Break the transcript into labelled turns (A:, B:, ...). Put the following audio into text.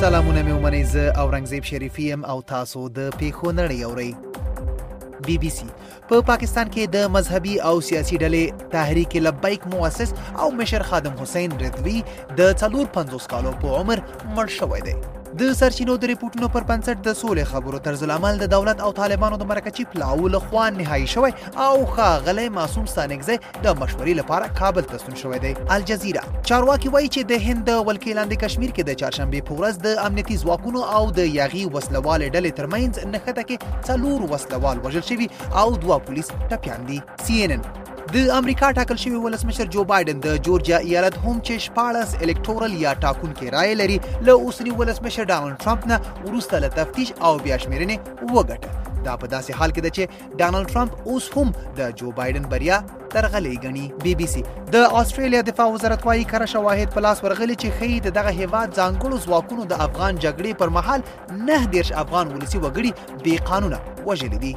A: سلامونه مې ومنئ زه اورنګزیب شریفی يم او تاسو د پیښو نړۍ اورئ بي بي سي په پاکستان کې د مذهبي او سیاسي ډلې تحریک لبیک مؤسس او مشر خادم حسین رضوی د 450 کالو په عمر مړ شوی دی د سرچینو د ریپورتونو پر بنسټ د سولې خبرو طرز العمل د دولت او طالبانو د مرکچي پلاو له خوا نهایی شوی او ښاغلی معصوم ستانکزی د مشورې لپاره کابل ته ستون شوی دی الجزیره چارواکي وایي چې د هند د ولکې لاندې کشمیر کې د چهارشنبې په ورځ د امنیتي ځواکونو او د یاغي وسلوالې ډلې ترمنځ نښته کې څلور وسلوال وژل شوي او دوه پولیس ټپیان دي سی ان ان د امریکا ټاکل شوی ولسمشر جو بایدن د جورجیا ایالت هم چې شپاړس الکتورل یا ټاکونکي رای لري له اوسني ولسمشر ډانلډ ټرمپ نه وروسته له تفتیش او بیا شمیرنې وګټه دا په داسې حال کې ده چې ډانلډ ټرمپ اوس هم د جو بایدن بریا درغلې غني بي بي سي د استرالیا دفاع وزارت وايي کره شواهد په لاس ورغلي چې خي د دغه هیواد ځانګړو ځواکونو د افغان جګړې پر مهال نه دیرش افغان ولسی وګړي بې قانونه وژل دي